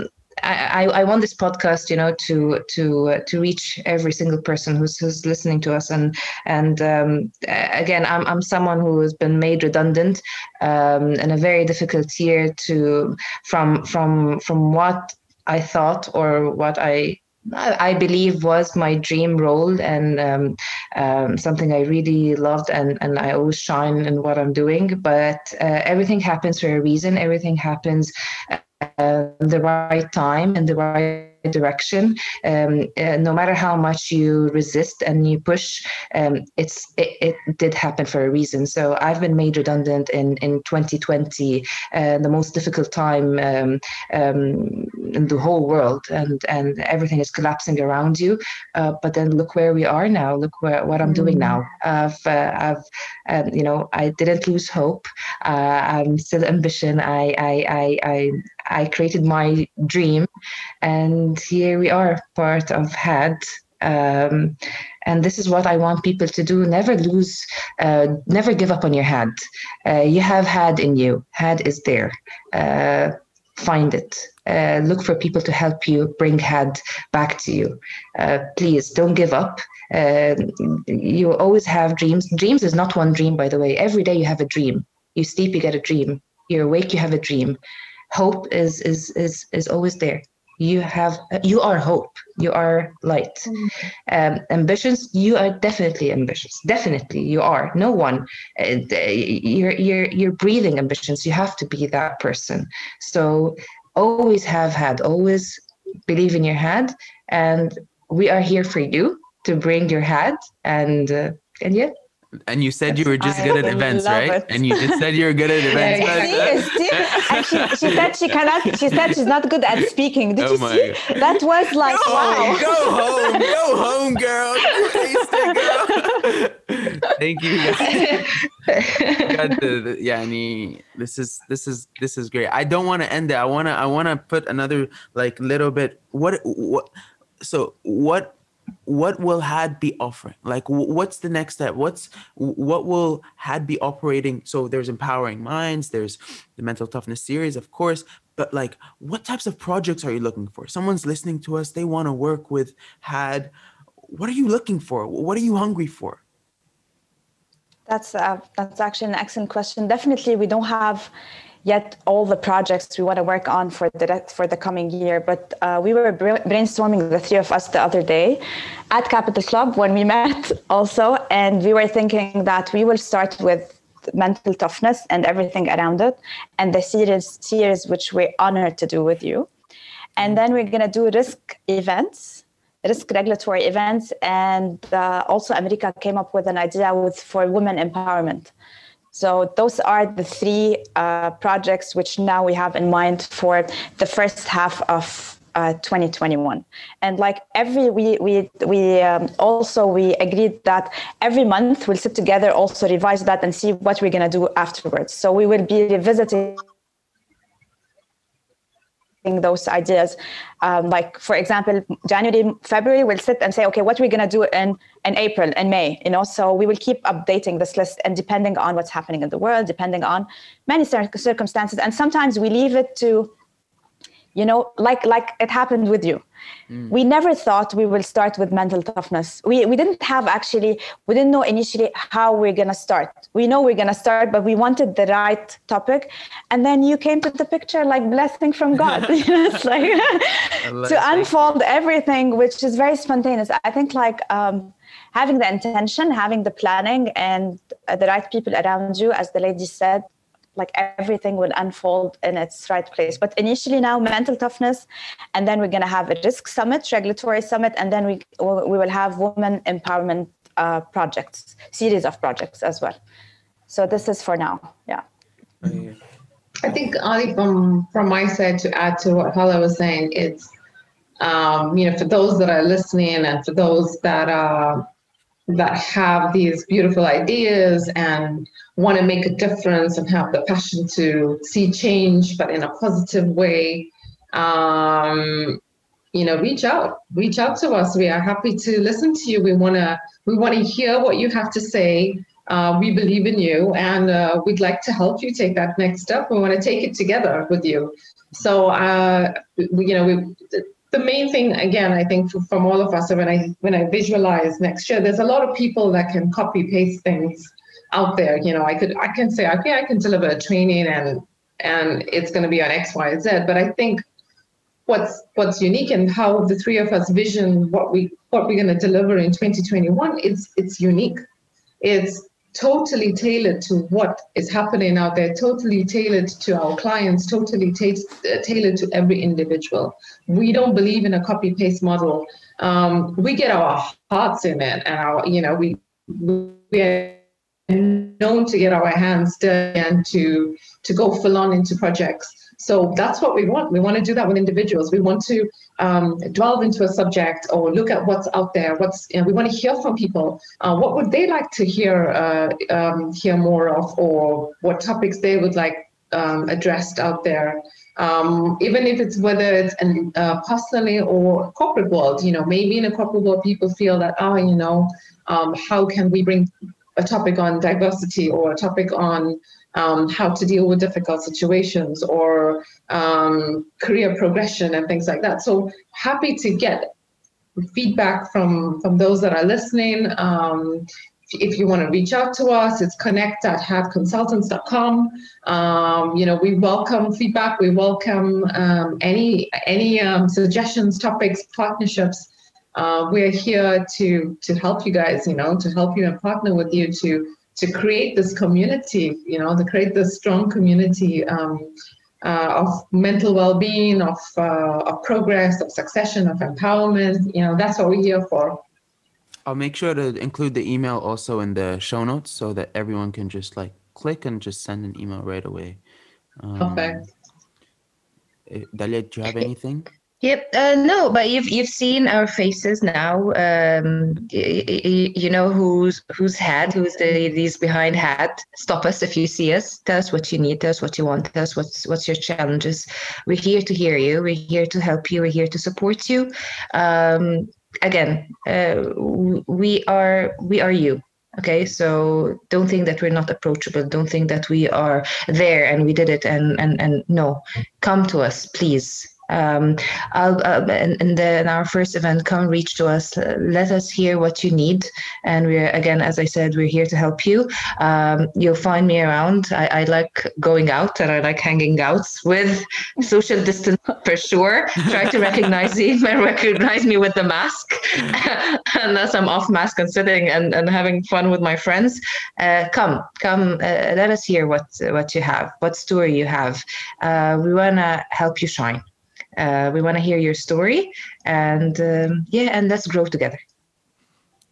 I, I want this podcast, you know, to to uh, to reach every single person who's who's listening to us. And and um, again, I'm I'm someone who has been made redundant um, in a very difficult year. To from from from what I thought or what I I believe was my dream role and um, um, something I really loved and, and I always shine in what I'm doing. But uh, everything happens for a reason. Everything happens the right time and the right direction. Um, uh, no matter how much you resist and you push, um, it's it, it, did happen for a reason. So I've been made redundant in in 2020, uh, the most difficult time um, um, in the whole world, and and everything is collapsing around you. Uh, but then look where we are now. Look where what I'm doing now. I've uh, I've um, you know I didn't lose hope. Uh, I'm still ambition. I I I I, I created my dream, and here we are, part of HAD. Um, and this is what I want people to do. Never lose, uh, never give up on your HAD. Uh, you have HAD in you. HAD is there. Uh, find it. Uh, look for people to help you bring HAD back to you. Uh, please don't give up. Uh, you always have dreams. Dreams is not one dream, by the way. Every day you have a dream. You sleep, you get a dream. You're awake, you have a dream. Hope is is is is always there. You have you are hope. You are light. Um, ambitions you are definitely ambitious. Definitely you are. No one uh, you're you're you're breathing ambitions you have to be that person. So always have had always believe in your head and we are here for you to bring your head and uh, and yeah and you said you were just good at events, right? It. And you just said you were good at events. see, see? And she, she said she cannot. She said she's not good at speaking. Did oh you see? God. That was like go wow. Home, go home, go home, girl. girl. Thank you. God, the, the, yeah, I mean, this is this is this is great. I don't want to end it. I wanna I wanna put another like little bit. What what? So what what will had be offering? Like what's the next step? What's what will had be operating? So there's empowering minds there's the mental toughness series of course but like what types of projects are you looking for? Someone's listening to us they want to work with had. What are you looking for? What are you hungry for? That's uh, that's actually an excellent question. Definitely we don't have yet all the projects we want to work on for the for the coming year. But uh, we were brainstorming the three of us the other day at Capital Club when we met also, and we were thinking that we will start with mental toughness and everything around it, and the series series which we're honored to do with you, and then we're gonna do risk events risk regulatory events and uh, also amrika came up with an idea with for women empowerment so those are the three uh, projects which now we have in mind for the first half of uh, 2021 and like every we we we um, also we agreed that every month we'll sit together also revise that and see what we're going to do afterwards. So we will be revisiting those ideas. Um, like for example, January, February, we'll sit and say, okay, what are we going to do in in April and May? You know, so we will keep updating this list, and depending on what's happening in the world, depending on many circumstances, and sometimes we leave it to you know like like it happened with you mm. we never thought we will start with mental toughness. We we didn't have actually we didn't know initially how we're going to start. We know we're going to start but we wanted the right topic. And then you came to the picture like blessing from god. It's like to unfold everything which is very spontaneous. I think like um, having the intention having the planning and uh, the right people around you as the lady said like everything will unfold in its right place. But initially now mental toughness, and then we're going to have a risk summit, regulatory summit, and then we we will have women empowerment uh, projects, series of projects as well. So this is for now. Yeah. I think Ali, from from my side, to add to what Hala was saying, it's um, you know for those that are listening and for those that are that have these beautiful ideas and want to make a difference and have the passion to see change, but in a positive way, um, you know, reach out, reach out to us. We are happy to listen to you. We wanna, we want to hear what you have to say. Uh, we believe in you, and uh, we'd like to help you take that next step. We want to take it together with you. So, uh, we, you know, we the main thing again i think from all of us when i when i visualize next year there's a lot of people that can copy paste things out there you know. I could i can say okay i can deliver a training and and it's going to be on x y z but i think what's what's unique and how the three of us vision what we what we're going to deliver in 2021 it's it's unique. It's totally tailored to what is happening out there, totally tailored to our clients, totally uh, tailored to every individual. We don't believe in a copy paste model. Um, we get our hearts in it, and our, you know, we we are known to get our hands dirty and to to go full on into projects. So that's what we want. We want to do that with individuals. We want to um, delve into a subject or look at what's out there. What's you know, we want to hear from people. Uh, what would they like to hear uh, um, hear more of, or what topics they would like um, addressed out there. Um, even if it's whether it's an, uh, personally or corporate world, you know, maybe in a corporate world, people feel that, oh, you know, um, how can we bring a topic on diversity or a topic on um, how to deal with difficult situations or um, career progression and things like that. So happy to get feedback from from those that are listening. Um, if you want to reach out to us, it's connect at hadconsultants.com. Um, you know, we welcome feedback. We welcome um, any any um, suggestions, topics, partnerships. Uh, we're here to to help you guys. You know, to help you and partner with you to to create this community. You know, to create this strong community um, uh, of mental well-being, of uh, of progress, of succession, of empowerment. You know, that's what we're here for. I'll make sure to include the email also in the show notes so that everyone can just like click and just send an email right away. Um, Perfect. eh, Dalia, do you have anything? Yep. Uh, no, but you've you've seen our faces now. Um, y- y- you know who's who's had who's the these behind had. Stop us if you see us. Tell us what you need. Tell us what you want. Tell us what's what's your challenges. We're here to hear you. We're here to help you. We're here to support you. Um, again, uh, we are we are you. Okay, so don't think that we're not approachable. Don't think that we are there and we did it. And and and no, come to us, please um, I'll, uh, in, our first event, come reach to us. Let us hear what you need. And we're, again, as I said, we're here to help you. Um, you'll find me around. I, I, like going out and I like hanging out with social distance for sure. Try to recognize me, recognize me with the mask. Unless I'm off mask and sitting and, and having fun with my friends. Uh, come, come, uh, let us hear what, what you have, what story you have. Uh, we want to help you shine. Uh, we want to hear your story, and um, yeah, and let's grow together.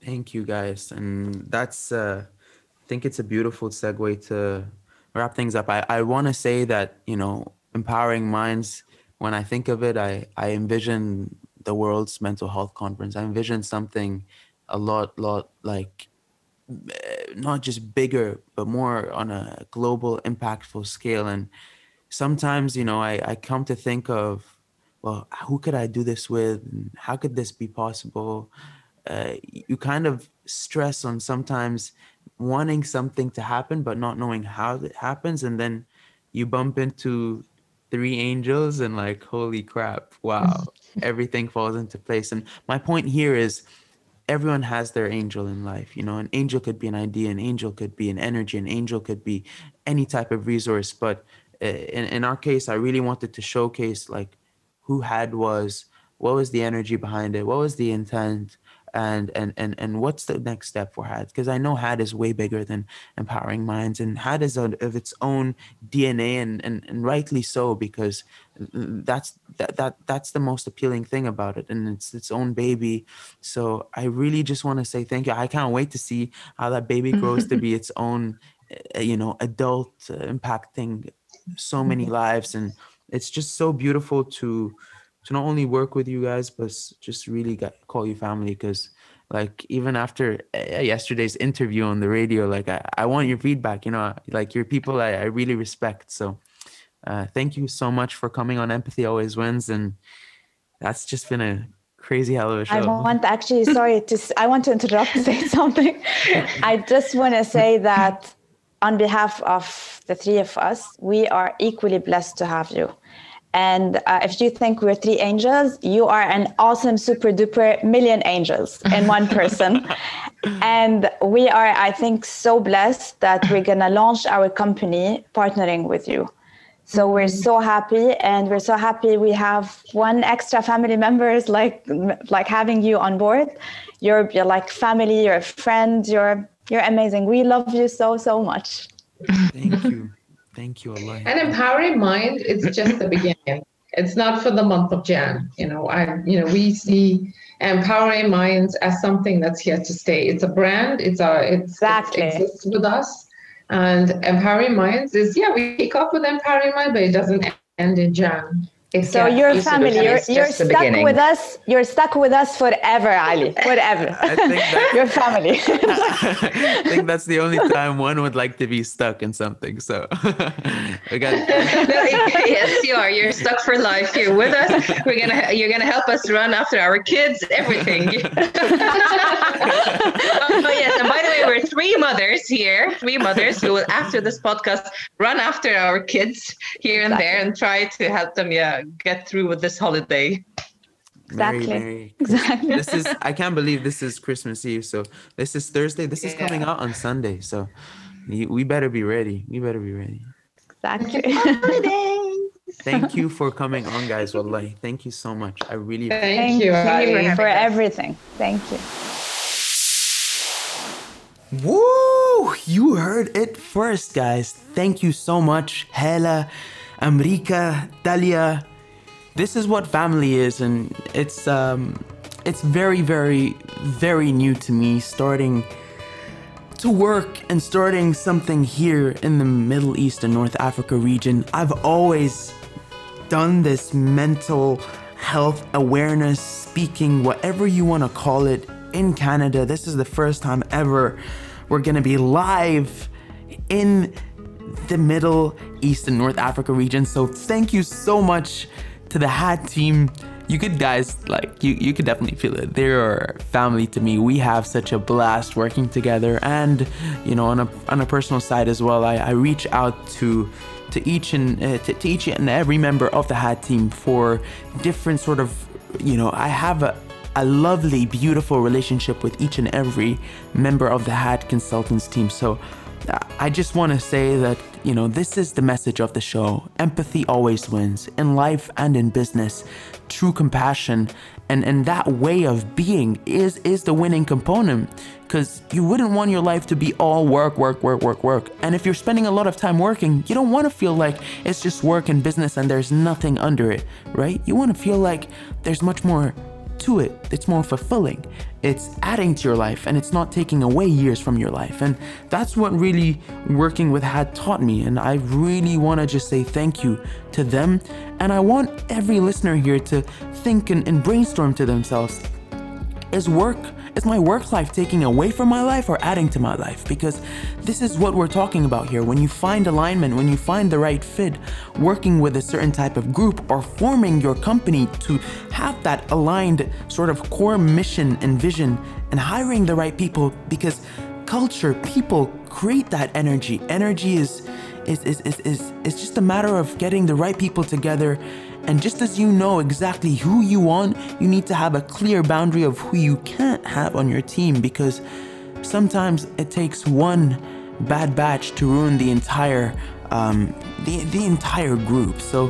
Thank you, guys, and that's. Uh, I think it's a beautiful segue to wrap things up. I, I want to say that you know, empowering minds. When I think of it, I I envision the world's mental health conference. I envision something a lot, lot like not just bigger, but more on a global, impactful scale. And sometimes, you know, I, I come to think of well, who could I do this with? And how could this be possible? Uh, you kind of stress on sometimes wanting something to happen, but not knowing how it happens. And then you bump into three angels and like, holy crap, wow, everything falls into place. And my point here is everyone has their angel in life. You know, an angel could be an idea, an angel could be an energy, an angel could be any type of resource. But uh, in, in our case, I really wanted to showcase like who had was what was the energy behind it? What was the intent? And and and, and what's the next step for had? Because i know had is way bigger than empowering minds and had is a, of its own dna and, and and rightly so because that's that, that that's the most appealing thing about it and it's its own baby. So i really just want to say thank you. I can't wait to see how that baby grows to be its own eh, you know adult uh, impacting so many lives and it's just so beautiful to to not only work with you guys but just really get, call you family because like even after uh, yesterday's interview on the radio like I, I want your feedback you know like you're people I, I really respect so uh, thank you so much for coming on empathy always wins and that's just been a crazy hell of a show. I want actually, sorry, to I want to interrupt to say something. I just want to say that on behalf of the three of us, we are equally blessed to have you. And uh, if you think we're three angels, you are an awesome, super duper million angels in one person. and we are, I think, so blessed that we're going to launch our company partnering with you. So we're so happy, and we're so happy we have one extra family members like like having you on board. You're, you're like family, you're a friend, you're you're amazing. We love you so so much. Thank you. Thank you, Allah. An empowering mind, it's just the beginning. It's not for the month of Jan. You know, I you know, we see empowering minds as something that's here to stay. It's a brand, it's a it's exactly. it exists with us. And empowering minds is yeah, we kick off with empowering mind, but it doesn't end in Jan. It's so your family, you're, you're stuck beginning. with us. You're stuck with us forever, Ali. Forever. I think that, your family. I think that's the only time one would like to be stuck in something. So, again. yes, you are. You're stuck for life. You're with us. We're gonna. You're gonna help us run after our kids. Everything. oh yes, and by the way, we're three mothers here. Three mothers who will, after this podcast, run after our kids here and there and try to help them. Yeah get through with this holiday. Exactly. Merry, Merry Exactly. This is I can't believe this is Christmas Eve. So this is Thursday. This is coming out on Sunday. So you, we better be ready. We better be ready. Exactly. Thank you for coming on, guys. Wallahi. Thank you so much. I really Thank, Thank you, you Ali. for everything. Thank you. Woo! You heard it first, guys. Thank you so much, Hala, Amrika, Dalia. This is what family is, and it's um, it's very, very, very new to me. Starting to work and starting something here in the Middle East and North Africa region. I've always done this mental health awareness speaking, whatever you want to call it, in Canada. This is the first time ever we're going to be live in the Middle East and North Africa region. So thank you so much to the HAD team. You could guys like you you could definitely feel it. They're family to me. We have such a blast working together and you know on a on a personal side as well. I, I reach out to to each and uh, to, to each and every member of the HAD team for different sort of you know I have a a lovely, beautiful relationship with each and every member of the HAD consultants team. So I just want to say that, you know, this is the message of the show. Empathy always wins in life and in business. True compassion and, and that way of being is, is the winning component because you wouldn't want your life to be all work, work, work, work, work. And if you're spending a lot of time working, you don't want to feel like it's just work and business and there's nothing under it, right? You want to feel like there's much more to it. It's more fulfilling. It's adding to your life and it's not taking away years from your life. And that's what really working with HAD taught me. And I really want to just say thank you to them. And I want every listener here to think and, and brainstorm to themselves is work is my work life taking away from my life or adding to my life? Because this is what we're talking about here. When you find alignment when you find the right fit working with a certain type of group or forming your company to have that aligned sort of core mission and vision and hiring the right people because culture people create that energy. Energy is is is is, is, is just a matter of getting the right people together and just as you know exactly who you want, you need to have a clear boundary of who you can't have on your team because sometimes it takes one bad batch to ruin the entire um, the, the entire group. So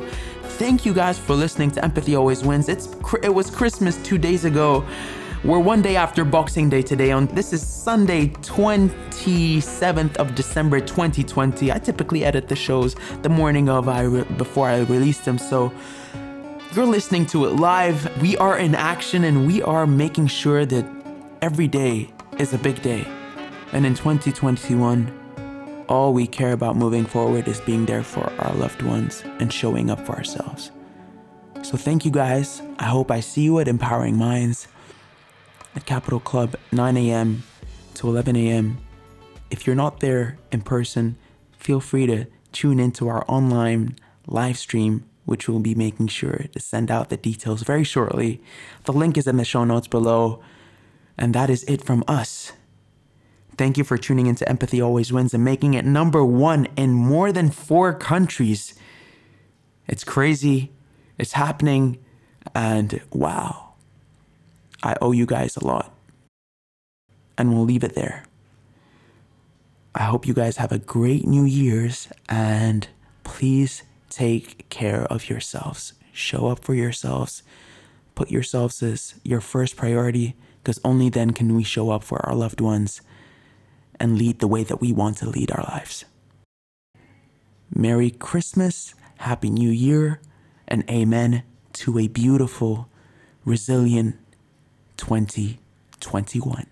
thank you guys for listening to Empathy Always Wins. It's it was Christmas two days ago. We're one day after Boxing Day today. On this is Sunday, 27th of December, 2020. I typically edit the shows the morning of I re- before I release them, so you're listening to it live. We are in action and we are making sure that every day is a big day. And in 2021, all we care about moving forward is being there for our loved ones and showing up for ourselves. So thank you guys. I hope I see you at Empowering Minds at Capital Club 9 a.m. to 11 a.m. If you're not there in person, feel free to tune into our online live stream, which we'll be making sure to send out the details very shortly. The link is in the show notes below. And that is it from us. Thank you for tuning into Empathy Always Wins and making it number one in more than four countries. It's crazy. It's happening. And wow. I owe you guys a lot. And we'll leave it there. I hope you guys have a great New Year's and please take care of yourselves. Show up for yourselves. Put yourselves as your first priority because only then can we show up for our loved ones and lead the way that we want to lead our lives. Merry Christmas, Happy New Year, and amen to a beautiful, resilient 2021.